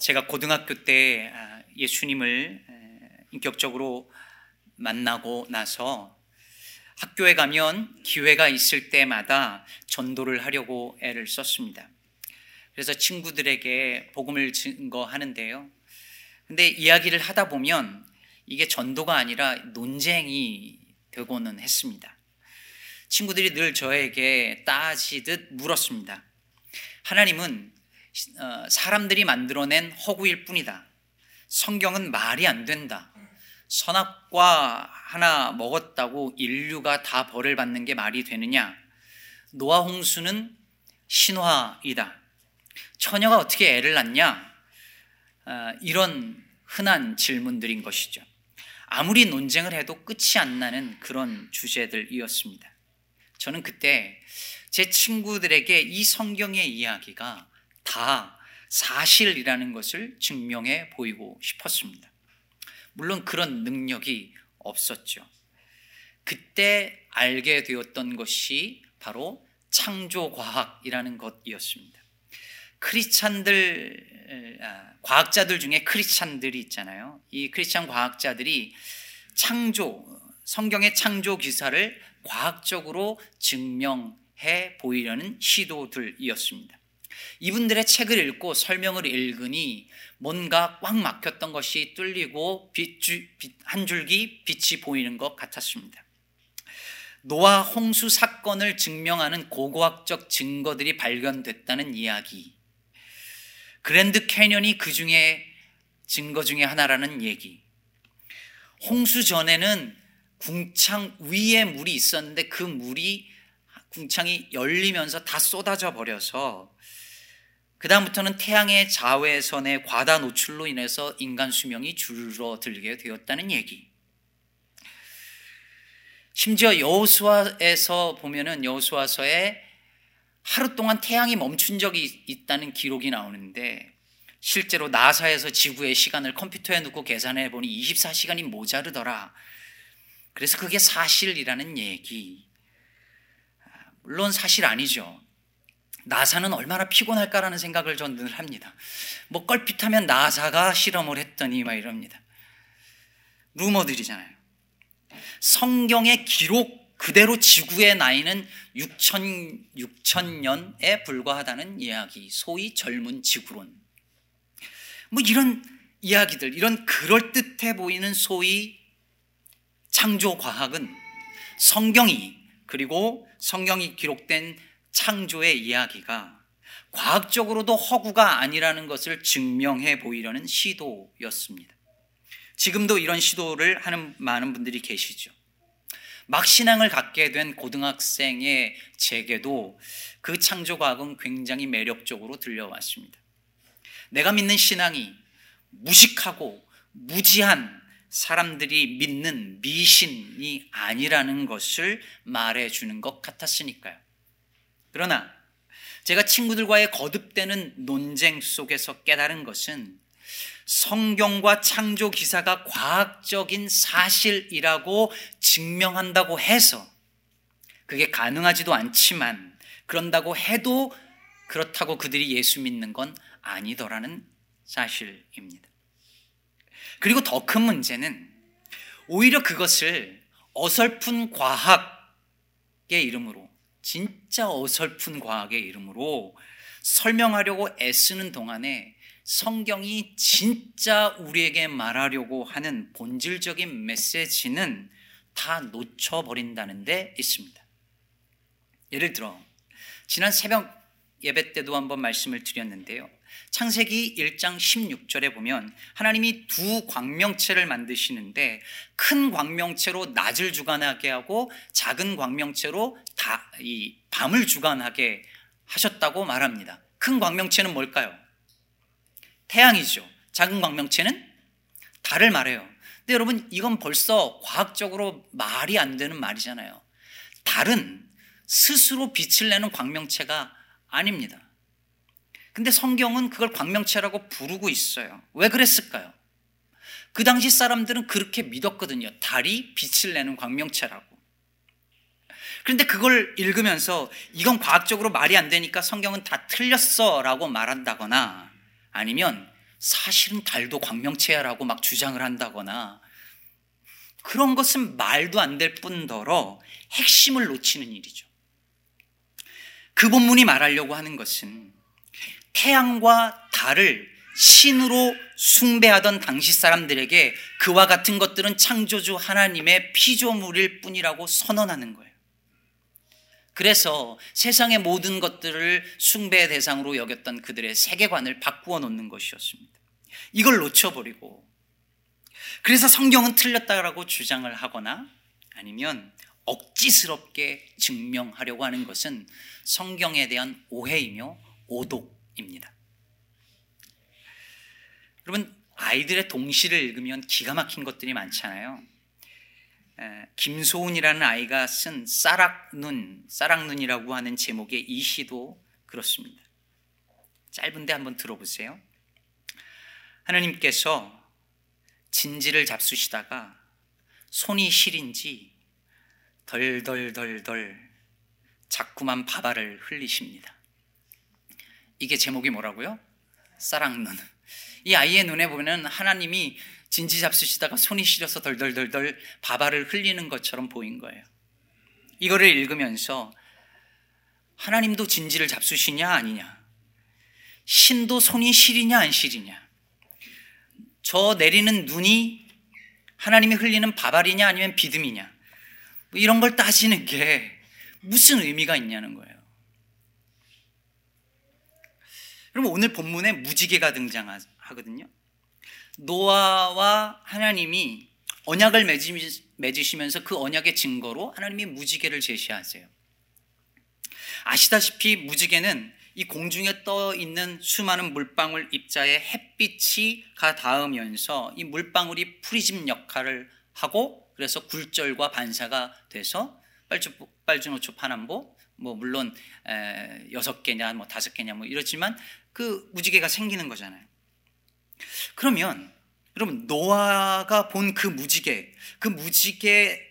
제가 고등학교 때 아, 예수님을 인격적으로 만나고 나서 학교에 가면 기회가 있을 때마다 전도를 하려고 애를 썼습니다. 그래서 친구들에게 복음을 증거하는데요. 근데 이야기를 하다 보면 이게 전도가 아니라 논쟁이 되고는 했습니다. 친구들이 늘 저에게 따지듯 물었습니다. 하나님은 어, 사람들이 만들어낸 허구일 뿐이다. 성경은 말이 안 된다. 선악과 하나 먹었다고 인류가 다 벌을 받는 게 말이 되느냐? 노아 홍수는 신화이다. 처녀가 어떻게 애를 낳냐? 아, 이런 흔한 질문들인 것이죠. 아무리 논쟁을 해도 끝이 안 나는 그런 주제들이었습니다. 저는 그때 제 친구들에게 이 성경의 이야기가 다 사실이라는 것을 증명해 보이고 싶었습니다. 물론 그런 능력이 없었죠. 그때 알게 되었던 것이 바로 창조과학이라는 것이었습니다. 크리스찬들, 아, 과학자들 중에 크리스찬들이 있잖아요. 이 크리스찬 과학자들이 창조, 성경의 창조 기사를 과학적으로 증명해 보이려는 시도들이었습니다. 이분들의 책을 읽고 설명을 읽으니 뭔가 꽉 막혔던 것이 뚫리고 빛, 한 줄기 빛이 보이는 것 같았습니다. 노아 홍수 사건을 증명하는 고고학적 증거들이 발견됐다는 이야기. 그랜드 캐년이 그 중에 증거 중에 하나라는 얘기. 홍수 전에는 궁창 위에 물이 있었는데 그 물이 궁창이 열리면서 다 쏟아져 버려서 그다음부터는 태양의 자외선의 과다 노출로 인해서 인간 수명이 줄어들게 되었다는 얘기. 심지어 여호수아에서 보면은 여호수아서에 하루 동안 태양이 멈춘 적이 있다는 기록이 나오는데 실제로 나사에서 지구의 시간을 컴퓨터에 넣고 계산해 보니 24시간이 모자르더라. 그래서 그게 사실이라는 얘기. 물론 사실 아니죠. 나사는 얼마나 피곤할까라는 생각을 전 늘 합니다. 뭐 껄핏하면 나사가 실험을 했더니 막 이럽니다. 루머들이잖아요. 성경의 기록 그대로 지구의 나이는 6천, 6천 년에 불과하다는 이야기, 소위 젊은 지구론. 뭐 이런 이야기들, 이런 그럴듯해 보이는 소위 창조 과학은 성경이 그리고 성경이 기록된 창조의 이야기가 과학적으로도 허구가 아니라는 것을 증명해 보이려는 시도였습니다. 지금도 이런 시도를 하는 많은 분들이 계시죠. 막 신앙을 갖게 된 고등학생의 제게도 그 창조과학은 굉장히 매력적으로 들려왔습니다. 내가 믿는 신앙이 무식하고 무지한 사람들이 믿는 미신이 아니라는 것을 말해주는 것 같았으니까요. 그러나 제가 친구들과의 거듭되는 논쟁 속에서 깨달은 것은 성경과 창조 기사가 과학적인 사실이라고 증명한다고 해서 그게 가능하지도 않지만 그런다고 해도 그렇다고 그들이 예수 믿는 건 아니더라는 사실입니다. 그리고 더 큰 문제는 오히려 그것을 어설픈 과학의 이름으로 진짜 어설픈 과학의 이름으로 설명하려고 애쓰는 동안에 성경이 진짜 우리에게 말하려고 하는 본질적인 메시지는 다 놓쳐버린다는 데 있습니다. 예를 들어, 지난 새벽 예배 때도 한번 말씀을 드렸는데요. 창세기 1장 16절에 보면 하나님이 두 광명체를 만드시는데 큰 광명체로 낮을 주관하게 하고 작은 광명체로 다, 이 밤을 주관하게 하셨다고 말합니다. 큰 광명체는 뭘까요? 태양이죠. 작은 광명체는 달을 말해요. 근데 여러분 이건 벌써 과학적으로 말이 안 되는 말이잖아요. 달은 스스로 빛을 내는 광명체가 아닙니다. 근데 성경은 그걸 광명체라고 부르고 있어요. 왜 그랬을까요? 그 당시 사람들은 그렇게 믿었거든요. 달이 빛을 내는 광명체라고. 그런데 그걸 읽으면서 이건 과학적으로 말이 안 되니까 성경은 다 틀렸어 라고 말한다거나 아니면 사실은 달도 광명체야 라고 막 주장을 한다거나 그런 것은 말도 안 될 뿐더러 핵심을 놓치는 일이죠. 그 본문이 말하려고 하는 것은 태양과 달을 신으로 숭배하던 당시 사람들에게 그와 같은 것들은 창조주 하나님의 피조물일 뿐이라고 선언하는 거예요. 그래서 세상의 모든 것들을 숭배의 대상으로 여겼던 그들의 세계관을 바꾸어 놓는 것이었습니다. 이걸 놓쳐버리고 그래서 성경은 틀렸다라고 주장을 하거나 아니면 억지스럽게 증명하려고 하는 것은 성경에 대한 오해이며 오독 입니다. 여러분 아이들의 동시를 읽으면 기가 막힌 것들이 많잖아요. 김소은이라는 아이가 쓴 싸락눈, 싸락눈이라고 하는 제목의 이 시도 그렇습니다. 짧은데 한번 들어보세요. 하나님께서 진지를 잡수시다가 손이 시린지 덜덜덜덜 자꾸만 바바를 흘리십니다. 이게 제목이 뭐라고요? 싸락눈. 이 아이의 눈에 보면 하나님이 진지 잡수시다가 손이 시려서 덜덜덜덜 바바를 흘리는 것처럼 보인 거예요. 이거를 읽으면서 하나님도 진지를 잡수시냐 아니냐 신도 손이 시리냐 안 시리냐 저 내리는 눈이 하나님이 흘리는 바발이냐 아니면 비듬이냐 뭐 이런 걸 따지는 게 무슨 의미가 있냐는 거예요. 그럼 오늘 본문에 무지개가 등장하거든요. 노아와 하나님이 언약을 맺으시면서 그 언약의 증거로 하나님이 무지개를 제시하세요. 아시다시피 무지개는 이 공중에 떠 있는 수많은 물방울 입자에 햇빛이 가 닿으면서 이 물방울이 프리즘 역할을 하고 그래서 굴절과 반사가 돼서 빨주, 빨주노초 파남보 뭐 물론 여섯 개냐 뭐 다섯 개냐 뭐 이렇지만 그 무지개가 생기는 거잖아요. 그러면 여러분 노아가 본 그 무지개, 그 무지개가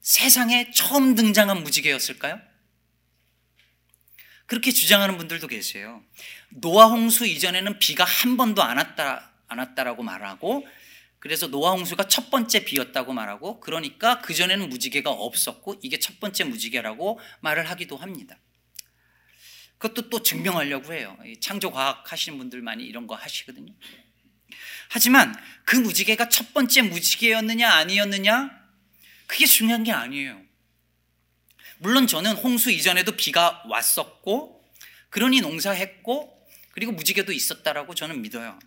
세상에 처음 등장한 무지개였을까요? 그렇게 주장하는 분들도 계세요. 노아 홍수 이전에는 비가 한 번도 안 왔다 안 왔다라고 말하고 그래서 노아 홍수가 첫 번째 비였다고 말하고 그러니까 그 전에는 무지개가 없었고 이게 첫 번째 무지개라고 말을 하기도 합니다. 그것도 또 증명하려고 해요. 창조 과학 하시는 분들 많이 이런 거 하시거든요. 하지만 그 무지개가 첫 번째 무지개였느냐 아니었느냐 그게 중요한 게 아니에요. 물론 저는 홍수 이전에도 비가 왔었고 그러니 농사했고 그리고 무지개도 있었다라고 저는 믿어요.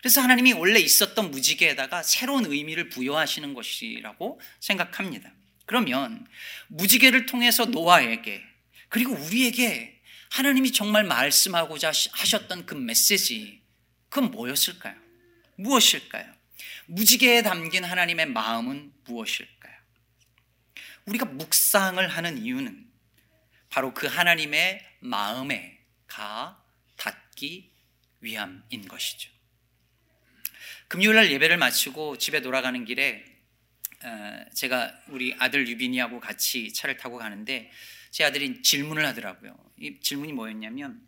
그래서 하나님이 원래 있었던 무지개에다가 새로운 의미를 부여하시는 것이라고 생각합니다. 그러면 무지개를 통해서 노아에게 그리고 우리에게 하나님이 정말 말씀하고자 하셨던 그 메시지, 그건 뭐였을까요? 무엇일까요? 무지개에 담긴 하나님의 마음은 무엇일까요? 우리가 묵상을 하는 이유는 바로 그 하나님의 마음에 가 닿기 위함인 것이죠. 금요일 날 예배를 마치고 집에 돌아가는 길에 어, 제가 우리 아들 유빈이하고 같이 차를 타고 가는데 제 아들이 질문을 하더라고요. 이 질문이 뭐였냐면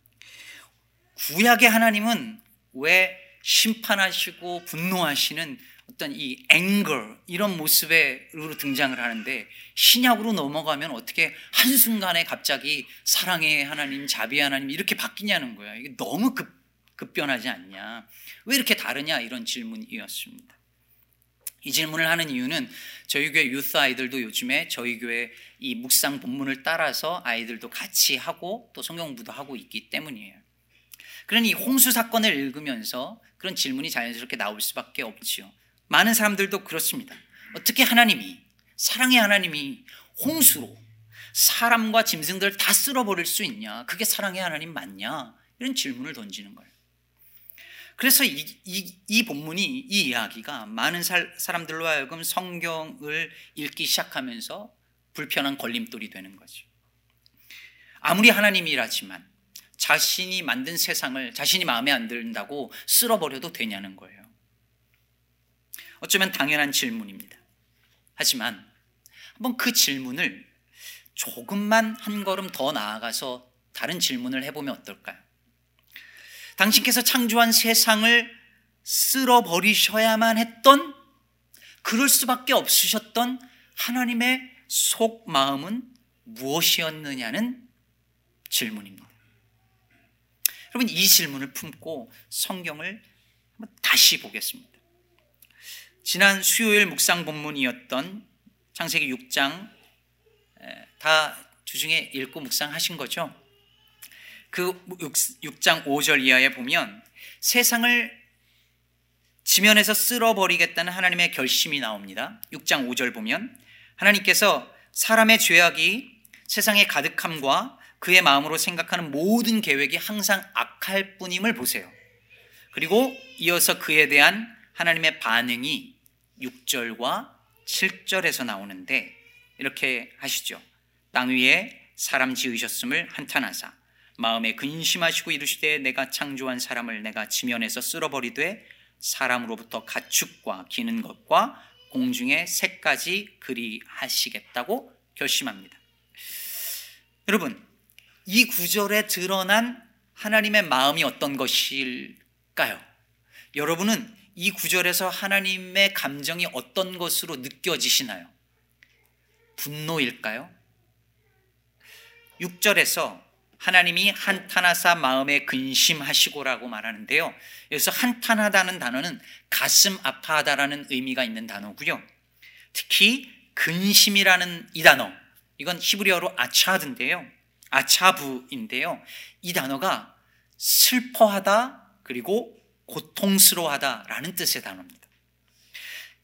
구약의 하나님은 왜 심판하시고 분노하시는 어떤 이 앵거 이런 모습으로 등장을 하는데 신약으로 넘어가면 어떻게 한순간에 갑자기 사랑의 하나님, 자비의 하나님 이렇게 바뀌냐는 거야. 이게 너무 급, 급변하지 않냐. 왜 이렇게 다르냐 이런 질문이었습니다. 이 질문을 하는 이유는 저희 교회 유스 아이들도 요즘에 저희 교회 이 묵상 본문을 따라서 아이들도 같이 하고 또 성경 공부도 하고 있기 때문이에요. 그러니 홍수 사건을 읽으면서 그런 질문이 자연스럽게 나올 수밖에 없지요. 많은 사람들도 그렇습니다. 어떻게 하나님이 사랑의 하나님이 홍수로 사람과 짐승들을 다 쓸어버릴 수 있냐? 그게 사랑의 하나님 맞냐? 이런 질문을 던지는 거예요. 그래서 이, 이, 이 본문이 이 이야기가 많은 살, 사람들로 하여금 성경을 읽기 시작하면서 불편한 걸림돌이 되는 거죠. 아무리 하나님이라지만 자신이 만든 세상을 자신이 마음에 안 든다고 쓸어버려도 되냐는 거예요. 어쩌면 당연한 질문입니다. 하지만 한번 그 질문을 조금만 한 걸음 더 나아가서 다른 질문을 해보면 어떨까요? 당신께서 창조한 세상을 쓸어버리셔야만 했던 그럴 수밖에 없으셨던 하나님의 속 마음은 무엇이었느냐는 질문입니다. 여러분 이 질문을 품고 성경을 한번 다시 보겠습니다. 지난 수요일 묵상 본문이었던 창세기 6장 다 주중에 읽고 묵상하신 거죠? 그 6장 5절 이하에 보면 세상을 지면에서 쓸어버리겠다는 하나님의 결심이 나옵니다. 6장 5절 보면 하나님께서 사람의 죄악이 세상에 가득함과 그의 마음으로 생각하는 모든 계획이 항상 악할 뿐임을 보세요. 그리고 이어서 그에 대한 하나님의 반응이 6절과 7절에서 나오는데 이렇게 하시죠. 땅 위에 사람 지으셨음을 한탄하사 마음에 근심하시고 이르시되 내가 창조한 사람을 내가 지면에서 쓸어버리되 사람으로부터 가축과 기는 것과 공중의 새까지 그리하시겠다고 결심합니다. 여러분, 이 구절에 드러난 하나님의 마음이 어떤 것일까요? 여러분은 이 구절에서 하나님의 감정이 어떤 것으로 느껴지시나요? 분노일까요? 6절에서 하나님이 한탄하사 마음에 근심하시고라고 말하는데요. 여기서 한탄하다는 단어는 가슴 아파하다라는 의미가 있는 단어고요. 특히 근심이라는 이 단어, 이건 히브리어로 아차드인데요. 아차부인데요. 이 단어가 슬퍼하다 그리고 고통스러워하다라는 뜻의 단어입니다.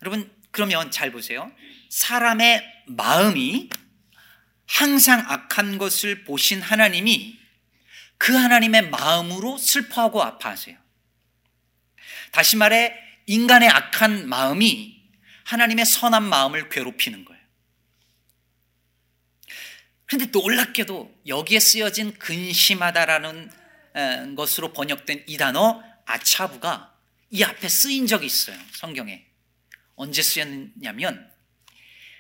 여러분 그러면 잘 보세요. 사람의 마음이 항상 악한 것을 보신 하나님이 그 하나님의 마음으로 슬퍼하고 아파하세요. 다시 말해 인간의 악한 마음이 하나님의 선한 마음을 괴롭히는 거예요. 그런데 놀랍게도 여기에 쓰여진 근심하다라는 것으로 번역된 이 단어 아차부가 이 앞에 쓰인 적이 있어요. 성경에. 언제 쓰였냐면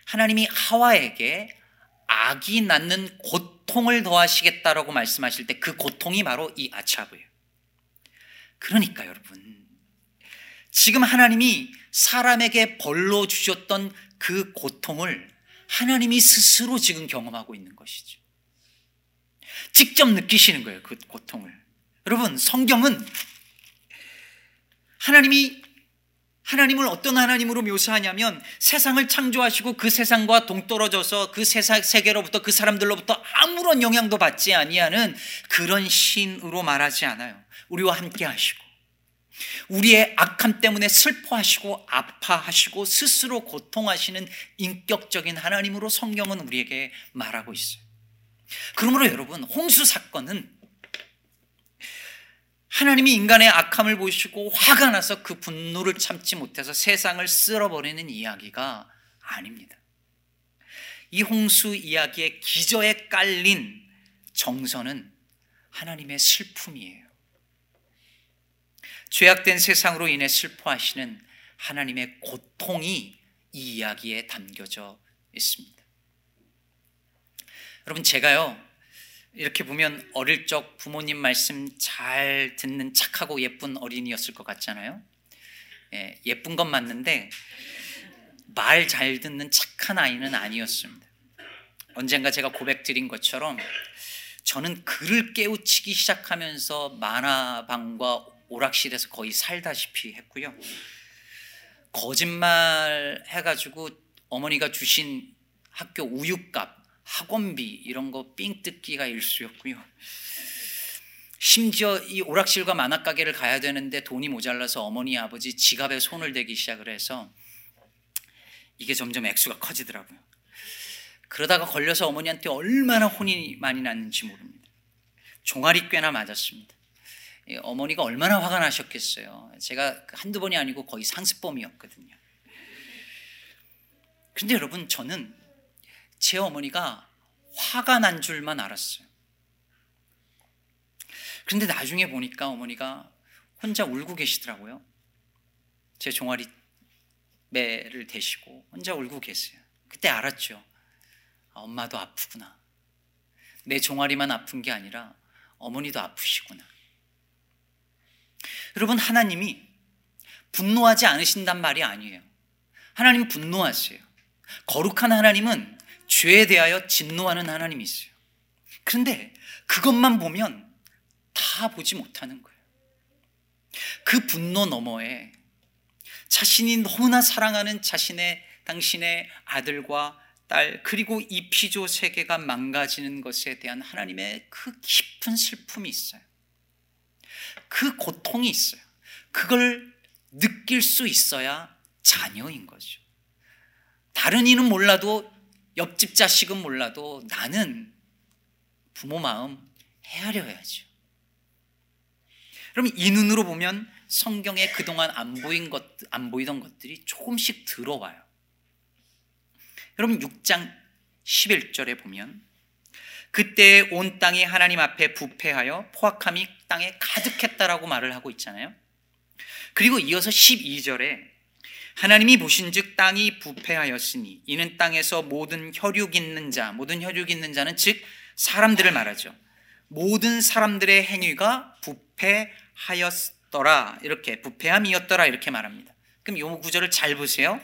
하나님이 하와에게 악이 낳는 고통을 더하시겠다라고 말씀하실 때 그 고통이 바로 이 아차브예요. 그러니까 여러분 지금 하나님이 사람에게 벌로 주셨던 그 고통을 하나님이 스스로 지금 경험하고 있는 것이죠. 직접 느끼시는 거예요, 그 고통을. 여러분, 성경은 하나님이 하나님을 어떤 하나님으로 묘사하냐면 세상을 창조하시고 그 세상과 동떨어져서 그 세상 세계로부터 그 사람들로부터 아무런 영향도 받지 아니하는 그런 신으로 말하지 않아요. 우리와 함께 하시고 우리의 악함 때문에 슬퍼하시고 아파하시고 스스로 고통하시는 인격적인 하나님으로 성경은 우리에게 말하고 있어요. 그러므로 여러분 홍수 사건은 하나님이 인간의 악함을 보시고 화가 나서 그 분노를 참지 못해서 세상을 쓸어버리는 이야기가 아닙니다. 이 홍수 이야기의 기저에 깔린 정서는 하나님의 슬픔이에요. 죄악된 세상으로 인해 슬퍼하시는 하나님의 고통이 이 이야기에 담겨져 있습니다. 여러분, 제가요, 이렇게 보면 어릴 적 부모님 말씀 잘 듣는 착하고 예쁜 어린이였을 것 같잖아요. 예, 예쁜 건 맞는데 말 잘 듣는 착한 아이는 아니었습니다. 언젠가 제가 고백 드린 것처럼 저는 글을 깨우치기 시작하면서 만화방과 오락실에서 거의 살다시피 했고요. 거짓말 해가지고 어머니가 주신 학교 우유값 학원비 이런 거 삥 뜯기가 일수였고요. 심지어 이 오락실과 만화 가게를 가야 되는데 돈이 모자라서 어머니 아버지 지갑에 손을 대기 시작을 해서 이게 점점 액수가 커지더라고요. 그러다가 걸려서 어머니한테 얼마나 혼이 많이 났는지 모릅니다. 종아리 꽤나 맞았습니다. 어머니가 얼마나 화가 나셨겠어요. 제가 한두 번이 아니고 거의 상습범이었거든요. 근데 여러분, 저는 제 어머니가 화가 난 줄만 알았어요. 그런데 나중에 보니까 어머니가 혼자 울고 계시더라고요. 제 종아리 매를 대시고 혼자 울고 계세요. 그때 알았죠. 아, 엄마도 아프구나. 내 종아리만 아픈 게 아니라 어머니도 아프시구나. 여러분, 하나님이 분노하지 않으신단 말이 아니에요. 하나님 분노하세요. 거룩한 하나님은 죄에 대하여 진노하는 하나님이세요. 그런데 그것만 보면 다 보지 못하는 거예요. 그 분노 너머에 자신이 너무나 사랑하는 자신의 당신의 아들과 딸 그리고 이 피조 세계가 망가지는 것에 대한 하나님의 그 깊은 슬픔이 있어요. 그 고통이 있어요. 그걸 느낄 수 있어야 자녀인 거죠. 다른 이는 몰라도 옆집 자식은 몰라도 나는 부모 마음 헤아려야죠. 그럼 이 눈으로 보면 성경에 그동안 안 보인 것, 안 보이던 것들이 조금씩 들어와요. 여러분 6장 11절에 보면 그때 온 땅이 하나님 앞에 부패하여 포악함이 땅에 가득했다라고 말을 하고 있잖아요. 그리고 이어서 12절에 하나님이 보신즉 땅이 부패하였으니 이는 땅에서 모든 혈육 있는 자, 모든 혈육 있는 자는 즉 사람들을 말하죠. 모든 사람들의 행위가 부패하였더라 이렇게 부패함이었더라 이렇게 말합니다. 그럼 이 구절을 잘 보세요.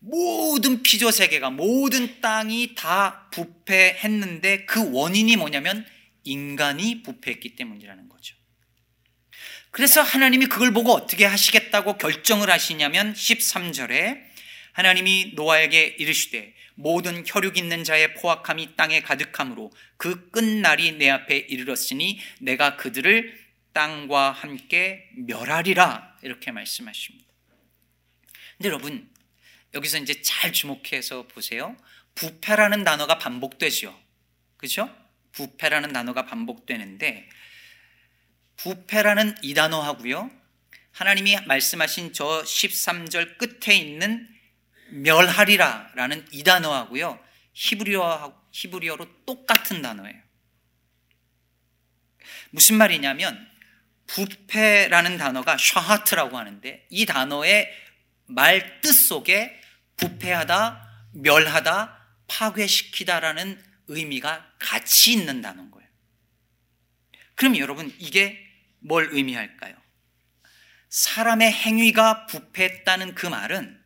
모든 피조 세계가 모든 땅이 다 부패했는데 그 원인이 뭐냐면 인간이 부패했기 때문이라는 거죠. 그래서 하나님이 그걸 보고 어떻게 하시겠다고 결정을 하시냐면 13절에 하나님이 노아에게 이르시되 모든 혈육 있는 자의 포악함이 땅에 가득함으로 그 끝날이 내 앞에 이르렀으니 내가 그들을 땅과 함께 멸하리라 이렇게 말씀하십니다. 근데 여러분 여기서 이제 잘 주목해서 보세요. 부패라는 단어가 반복되죠. 그죠? 부패라는 단어가 반복되는데 부패라는 이 단어하고요. 하나님이 말씀하신 저 13절 끝에 있는 멸하리라라는 이 단어하고요. 히브리어 히브리어로 똑같은 단어예요. 무슨 말이냐면 부패라는 단어가 샤하트라고 하는데 이 단어의 말 뜻 속에 부패하다, 멸하다, 파괴시키다라는 의미가 같이 있는 단어인 거예요. 그럼 여러분 이게 뭘 의미할까요? 사람의 행위가 부패했다는 그 말은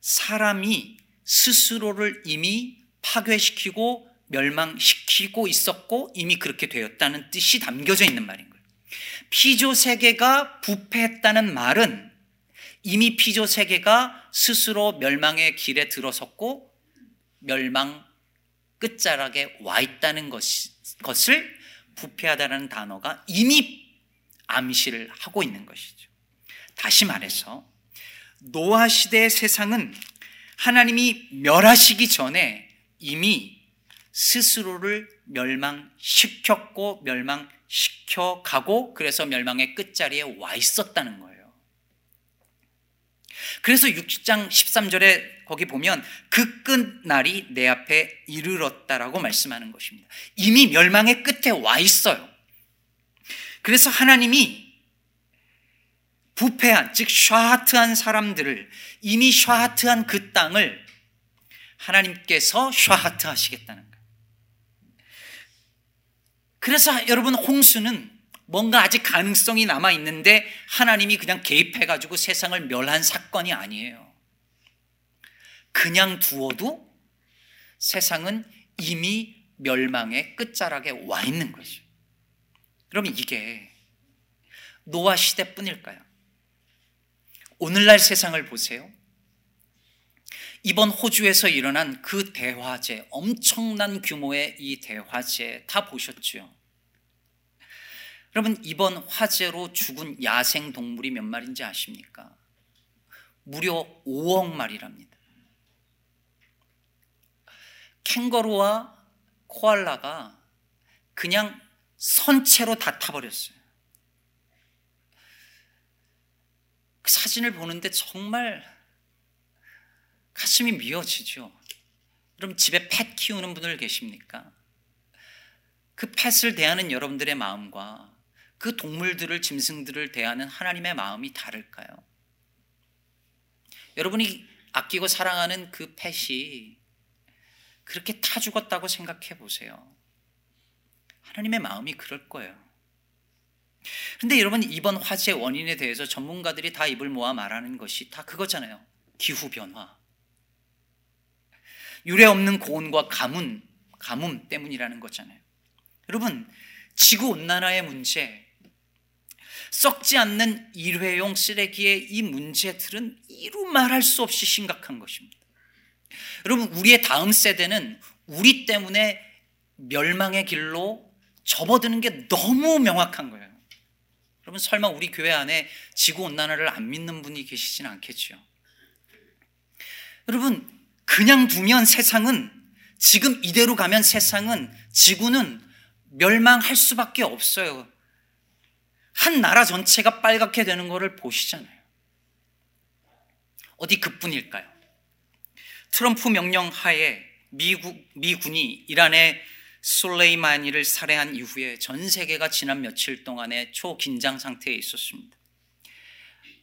사람이 스스로를 이미 파괴시키고 멸망시키고 있었고 이미 그렇게 되었다는 뜻이 담겨져 있는 말인 거예요. 피조 세계가 부패했다는 말은 이미 피조 세계가 스스로 멸망의 길에 들어섰고 멸망 끝자락에 와 있다는 것을 부패하다라는 단어가 이미 암시를 하고 있는 것이죠. 다시 말해서 노아 시대의 세상은 하나님이 멸하시기 전에 이미 스스로를 멸망시켰고 멸망시켜 가고 그래서 멸망의 끝자리에 와 있었다는 거예요. 그래서 6장 13절에 거기 보면 그 끝날이 내 앞에 이르렀다라고 말씀하는 것입니다. 이미 멸망의 끝에 와 있어요. 그래서 하나님이 부패한, 즉 샤하트한 사람들을 이미 샤하트한 그 땅을 하나님께서 샤하트 하시겠다는 거예요. 그래서 여러분 홍수는 뭔가 아직 가능성이 남아 있는데 하나님이 그냥 개입해 가지고 세상을 멸한 사건이 아니에요. 그냥 두어도 세상은 이미 멸망의 끝자락에 와 있는 거죠. 그러면 이게 노아 시대뿐일까요? 오늘날 세상을 보세요. 이번 호주에서 일어난 그 대화재, 엄청난 규모의 이 대화재 다 보셨죠? 여러분, 이번 화재로 죽은 야생 동물이 몇 마리인지 아십니까? 무려 5억 마리랍니다. 캥거루와 코알라가 그냥 선체로 다 타버렸어요. 그 사진을 보는데 정말 가슴이 미어지죠. 그럼 집에 펫 키우는 분들 계십니까? 그 펫을 대하는 여러분들의 마음과 그 동물들을, 짐승들을 대하는 하나님의 마음이 다를까요? 여러분이 아끼고 사랑하는 그 펫이 그렇게 타 죽었다고 생각해 보세요. 하나님의 마음이 그럴 거예요. 근데 여러분 이번 화재 원인에 대해서 전문가들이 다 입을 모아 말하는 것이 다 그거잖아요. 기후 변화. 유례 없는 고온과 가뭄, 가뭄 때문이라는 거잖아요. 여러분, 지구 온난화의 문제, 썩지 않는 일회용 쓰레기의 이 문제들은 이루 말할 수 없이 심각한 것입니다. 여러분, 우리의 다음 세대는 우리 때문에 멸망의 길로 접어드는 게 너무 명확한 거예요. 여러분, 설마 우리 교회 안에 지구 온난화를 안 믿는 분이 계시진 않겠죠. 여러분, 그냥 두면 세상은 지금 이대로 가면 세상은 지구는 멸망할 수밖에 없어요. 한 나라 전체가 빨갛게 되는 것을 보시잖아요. 어디 그뿐일까요? 트럼프 명령 하에 미국, 미군이 이란의 솔레이마니를 살해한 이후에 전 세계가 지난 며칠 동안의 초긴장 상태에 있었습니다.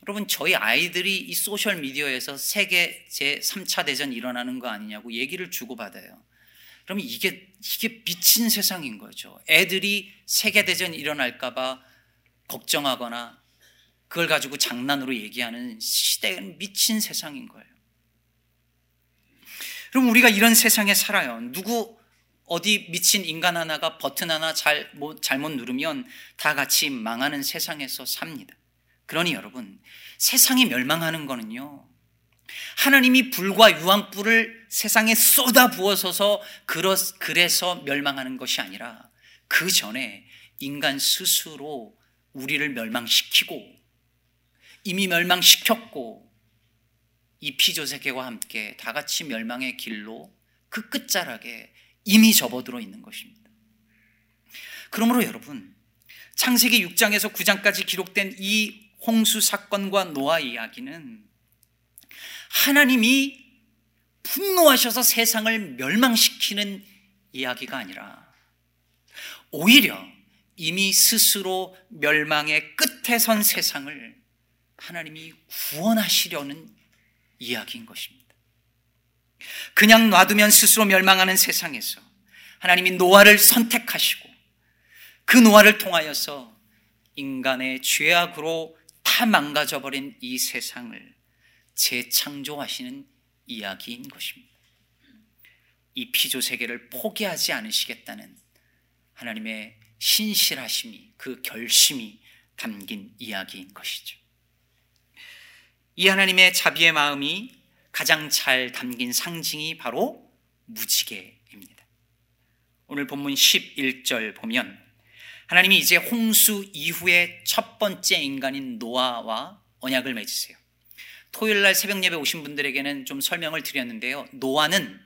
여러분, 저희 아이들이 이 소셜 미디어에서 세계 제 3차 대전 일어나는 거 아니냐고 얘기를 주고받아요. 그러면 이게, 이게 미친 세상인 거죠. 애들이 세계 대전 일어날까 봐 걱정하거나 그걸 가지고 장난으로 얘기하는 시대는 미친 세상인 거예요. 그럼 우리가 이런 세상에 살아요. 누구 어디 미친 인간 하나가 버튼 하나 잘, 뭐, 잘못 누르면 다 같이 망하는 세상에서 삽니다. 그러니 여러분, 세상이 멸망하는 거는요. 하나님이 불과 유황불을 세상에 쏟아 부어서서 그래서 멸망하는 것이 아니라 그 전에 인간 스스로 우리를 멸망시키고 이미 멸망시켰고 이 피조세계와 함께 다 같이 멸망의 길로 그 끝자락에 이미 접어들어 있는 것입니다. 그러므로 여러분, 창세기 6장에서 9장까지 기록된 이 홍수 사건과 노아 이야기는 하나님이 분노하셔서 세상을 멸망시키는 이야기가 아니라 오히려 이미 스스로 멸망의 끝에 선 세상을 하나님이 구원하시려는 이야기인 것입니다. 그냥 놔두면 스스로 멸망하는 세상에서 하나님이 노아를 선택하시고 그 노아를 통하여서 인간의 죄악으로 다 망가져 버린 이 세상을 재창조하시는 이야기인 것입니다. 이 피조 세계를 포기하지 않으시겠다는 하나님의 신실하심이 그 결심이 담긴 이야기인 것이죠. 이 하나님의 자비의 마음이 가장 잘 담긴 상징이 바로 무지개입니다. 오늘 본문 11절 보면 하나님이 이제 홍수 이후의 첫 번째 인간인 노아와 언약을 맺으세요. 토요일 날 새벽 예배 오신 분들에게는 좀 설명을 드렸는데요. 노아는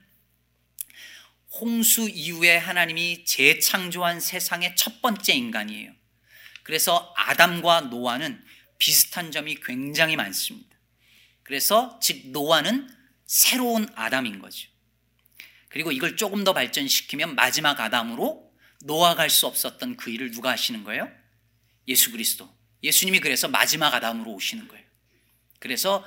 홍수 이후에 하나님이 재창조한 세상의 첫 번째 인간이에요. 그래서 아담과 노아는 비슷한 점이 굉장히 많습니다. 그래서 즉 노아는 새로운 아담인 거죠. 그리고 이걸 조금 더 발전시키면 마지막 아담으로 노아 갈 수 없었던 그 일을 누가 하시는 거예요? 예수 그리스도. 예수님이 그래서 마지막 아담으로 오시는 거예요. 그래서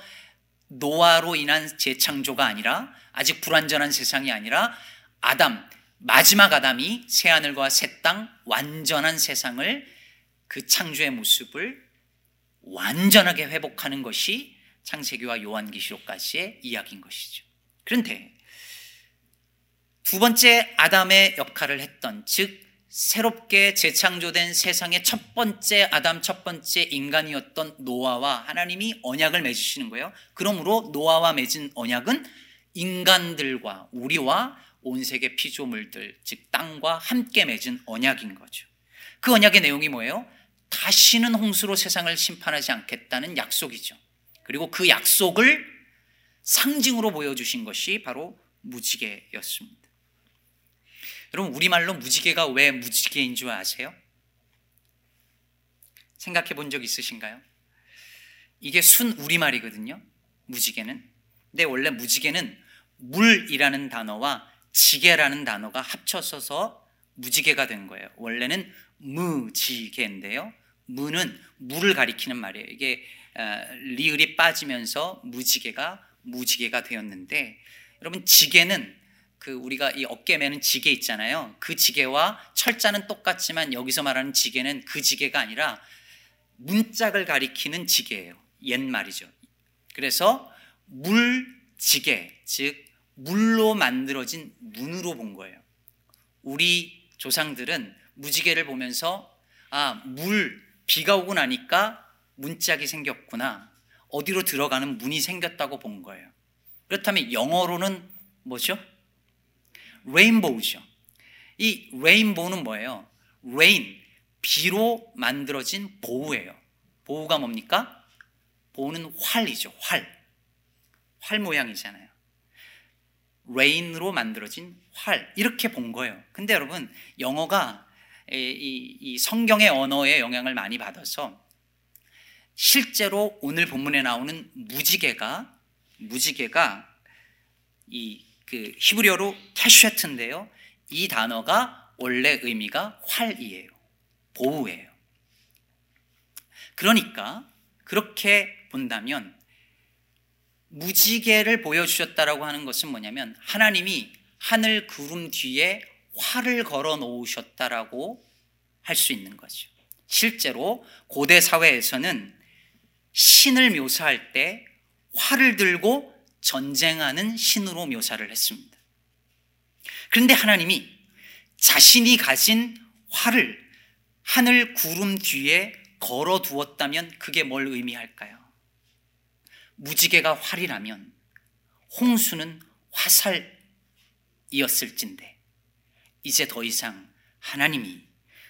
노아로 인한 재창조가 아니라 아직 불완전한 세상이 아니라 아담, 마지막 아담이 새하늘과 새 땅 완전한 세상을 그 창조의 모습을 완전하게 회복하는 것이 창세기와 요한계시록까지의 이야기인 것이죠. 그런데 두 번째 아담의 역할을 했던 즉 새롭게 재창조된 세상의 첫 번째 아담 첫 번째 인간이었던 노아와 하나님이 언약을 맺으시는 거예요. 그러므로 노아와 맺은 언약은 인간들과 우리와 온 세계 피조물들, 즉 땅과 함께 맺은 언약인 거죠. 그 언약의 내용이 뭐예요? 다시는 홍수로 세상을 심판하지 않겠다는 약속이죠. 그리고 그 약속을 상징으로 보여주신 것이 바로 무지개였습니다. 여러분, 우리말로 무지개가 왜 무지개인 줄 아세요? 생각해 본 적 있으신가요? 이게 순 우리말이거든요. 무지개는. 근데 원래 무지개는 물이라는 단어와 지게라는 단어가 합쳐서서 무지개가 된 거예요. 원래는 무지개인데요. 무는 물을 가리키는 말이에요. 이게 어, 리을이 빠지면서 무지개가 무지개가 되었는데 여러분 지게는 그 우리가 이 어깨 매는 지게 있잖아요. 그 지게와 철자는 똑같지만 여기서 말하는 지게는 그 지게가 아니라 문짝을 가리키는 지게예요. 옛말이죠. 그래서 물지게, 즉 물로 만들어진 문으로 본 거예요. 우리 조상들은 무지개를 보면서 아, 물 비가 오고 나니까 문짝이 생겼구나. 어디로 들어가는 문이 생겼다고 본 거예요. 그렇다면 영어로는 뭐죠? 레인보우죠. 이 rainbow는 뭐예요? rain, 비로 만들어진 bow예요. bow가 뭡니까? bow는 활이죠. 활. 활 모양이잖아요. rain으로 만들어진 활. 이렇게 본 거예요. 근데 여러분, 영어가 이, 이 성경의 언어에 영향을 많이 받아서 실제로 오늘 본문에 나오는 무지개가 무지개가 이 그 히브리어로 캐슈트인데요. 이 단어가 원래 의미가 활이에요. 보우예요. 그러니까 그렇게 본다면 무지개를 보여주셨다라고 하는 것은 뭐냐면 하나님이 하늘 구름 뒤에 활을 걸어 놓으셨다라고 할 수 있는 거죠. 실제로 고대 사회에서는 신을 묘사할 때 활을 들고 전쟁하는 신으로 묘사를 했습니다. 그런데 하나님이 자신이 가진 활을 하늘 구름 뒤에 걸어 두었다면 그게 뭘 의미할까요? 무지개가 활이라면 홍수는 화살이었을진데 이제 더 이상 하나님이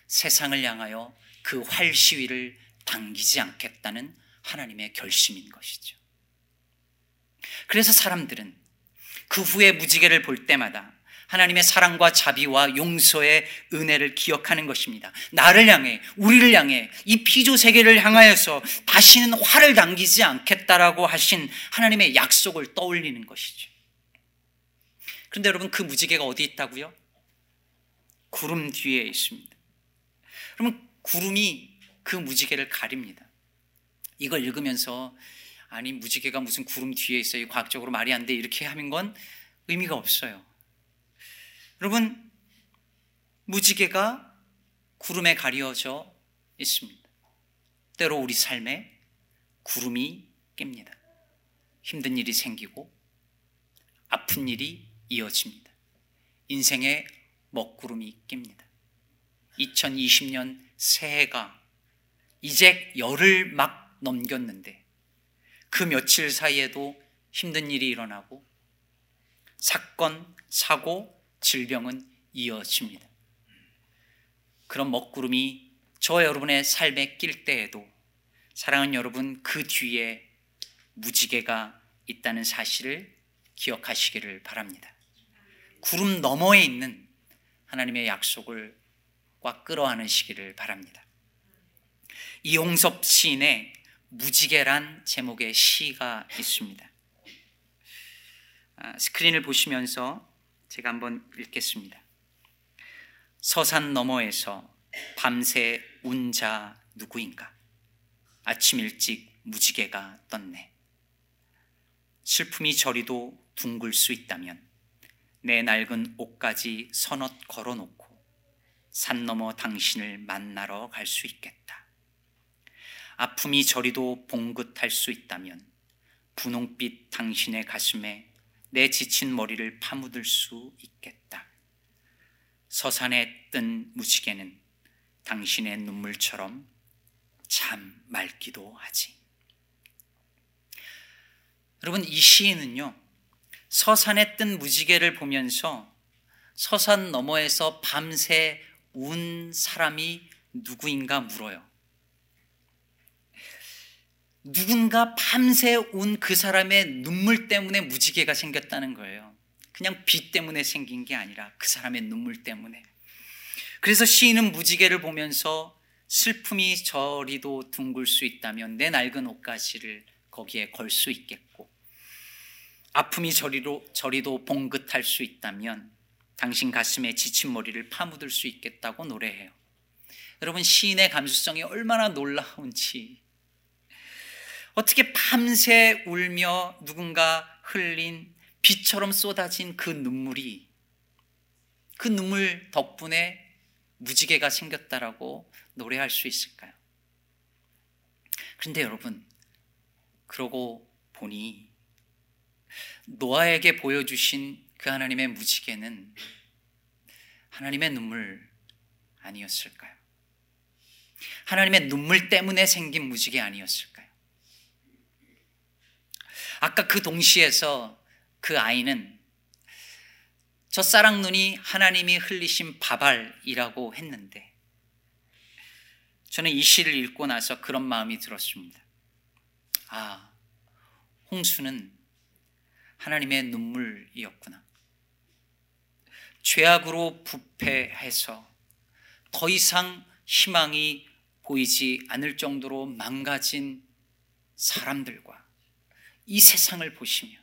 세상을 향하여 그 활 시위를 당기지 않겠다는 하나님의 결심인 것이죠. 그래서 사람들은 그 후에 무지개를 볼 때마다 하나님의 사랑과 자비와 용서의 은혜를 기억하는 것입니다. 나를 향해, 우리를 향해, 이 피조 세계를 향하여서 다시는 화를 당기지 않겠다라고 하신 하나님의 약속을 떠올리는 것이죠. 그런데 여러분, 그 무지개가 어디 있다고요? 구름 뒤에 있습니다. 그러면 구름이 그 무지개를 가립니다. 이걸 읽으면서 아니 무지개가 무슨 구름 뒤에 있어요. 과학적으로 말이 안 돼. 이렇게 하는 건 의미가 없어요. 여러분 무지개가 구름에 가려져 있습니다. 때로 우리 삶에 구름이 깹니다. 힘든 일이 생기고 아픈 일이 이어집니다. 인생에 먹구름이 낍니다. 2020년 새해가 이제 열을 막 넘겼는데 그 며칠 사이에도 힘든 일이 일어나고 사건, 사고, 질병은 이어집니다. 그런 먹구름이 저 여러분의 삶에 낄 때에도 사랑하는 여러분 그 뒤에 무지개가 있다는 사실을 기억하시기를 바랍니다. 구름 너머에 있는 하나님의 약속을 꽉 끌어안으시기를 바랍니다. 이용섭 시인의 무지개란 제목의 시가 있습니다. 아, 스크린을 보시면서 제가 한번 읽겠습니다. 서산 너머에서 밤새 운 자 누구인가? 아침 일찍 무지개가 떴네. 슬픔이 저리도 둥글 수 있다면 내 낡은 옷까지 서넛 걸어놓고 산 너머 당신을 만나러 갈 수 있겠다. 아픔이 저리도 봉긋할 수 있다면 분홍빛 당신의 가슴에 내 지친 머리를 파묻을 수 있겠다. 서산에 뜬 무지개는 당신의 눈물처럼 참 맑기도 하지. 여러분, 이 시인은요, 서산에 뜬 무지개를 보면서 서산 너머에서 밤새 운 사람이 누구인가 물어요. 누군가 밤새 운 그 사람의 눈물 때문에 무지개가 생겼다는 거예요. 그냥 비 때문에 생긴 게 아니라 그 사람의 눈물 때문에. 그래서 시인은 무지개를 보면서 슬픔이 저리도 둥글 수 있다면 내 낡은 옷가지를 거기에 걸 수 있겠고 아픔이 저리도, 저리도 봉긋할 수 있다면 당신 가슴에 지친 머리를 파묻을 수 있겠다고 노래해요. 여러분 시인의 감수성이 얼마나 놀라운지 어떻게 밤새 울며 누군가 흘린 비처럼 쏟아진 그 눈물이 그 눈물 덕분에 무지개가 생겼다라고 노래할 수 있을까요? 그런데 여러분, 그러고 보니 노아에게 보여주신 그 하나님의 무지개는 하나님의 눈물 아니었을까요? 하나님의 눈물 때문에 생긴 무지개 아니었을까요? 아까 그 동시에서 그 아이는 첫사랑 눈이 하나님이 흘리신 바발이라고 했는데 저는 이 시를 읽고 나서 그런 마음이 들었습니다. 아, 홍수는 하나님의 눈물이었구나. 죄악으로 부패해서 더 이상 희망이 보이지 않을 정도로 망가진 사람들과 이 세상을 보시며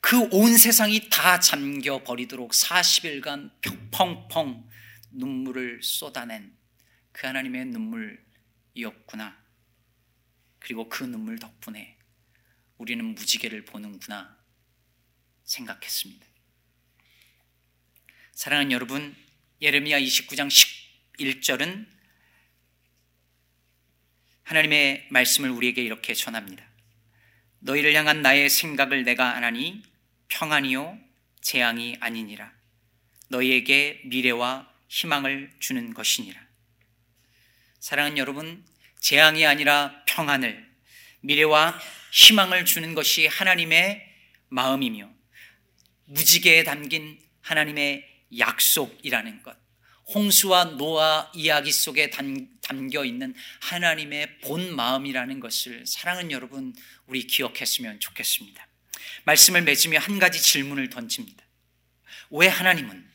그 온 세상이 다 잠겨 버리도록 40일간 펑펑 눈물을 쏟아낸 그 하나님의 눈물이었구나. 그리고 그 눈물 덕분에 우리는 무지개를 보는구나 생각했습니다. 사랑하는 여러분, 예레미야 29장 11절은 하나님의 말씀을 우리에게 이렇게 전합니다. 너희를 향한 나의 생각을 내가 아나니 평안이요 재앙이 아니니라. 너희에게 미래와 희망을 주는 것이니라. 사랑하는 여러분, 재앙이 아니라 평안을 미래와 희망을 주는 것이 하나님의 마음이며 무지개에 담긴 하나님의 약속이라는 것. 홍수와 노아 이야기 속에 담겨 있는 하나님의 본 마음이라는 것을 사랑하는 여러분 우리 기억했으면 좋겠습니다. 말씀을 맺으며 한 가지 질문을 던집니다. 왜 하나님은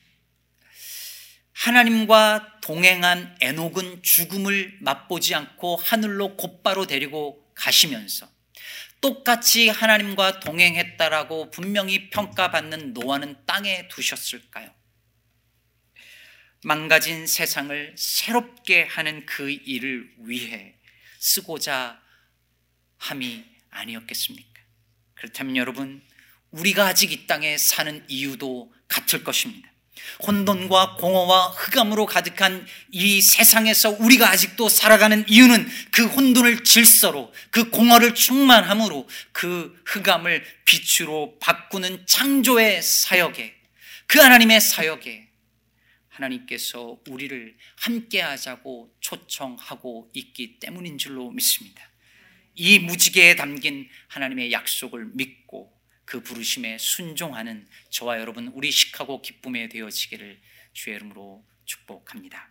하나님과 동행한 에녹은 죽음을 맛보지 않고 하늘로 곧바로 데리고 가시면서 똑같이 하나님과 동행했다라고 분명히 평가받는 노아는 땅에 두셨을까요? 망가진 세상을 새롭게 하는 그 일을 위해 쓰고자 함이 아니었겠습니까? 그렇다면 여러분, 우리가 아직 이 땅에 사는 이유도 같을 것입니다. 혼돈과 공허와 흑암으로 가득한 이 세상에서 우리가 아직도 살아가는 이유는 그 혼돈을 질서로, 그 공허를 충만함으로 그 흑암을 빛으로 바꾸는 창조의 사역에, 그 하나님의 사역에 하나님께서 우리를 함께 하자고 초청하고 있기 때문인 줄로 믿습니다. 이 무지개에 담긴 하나님의 약속을 믿고 그 부르심에 순종하는 저와 여러분 우리 시카고 기쁨에 되어지기를 주의 이름으로 축복합니다.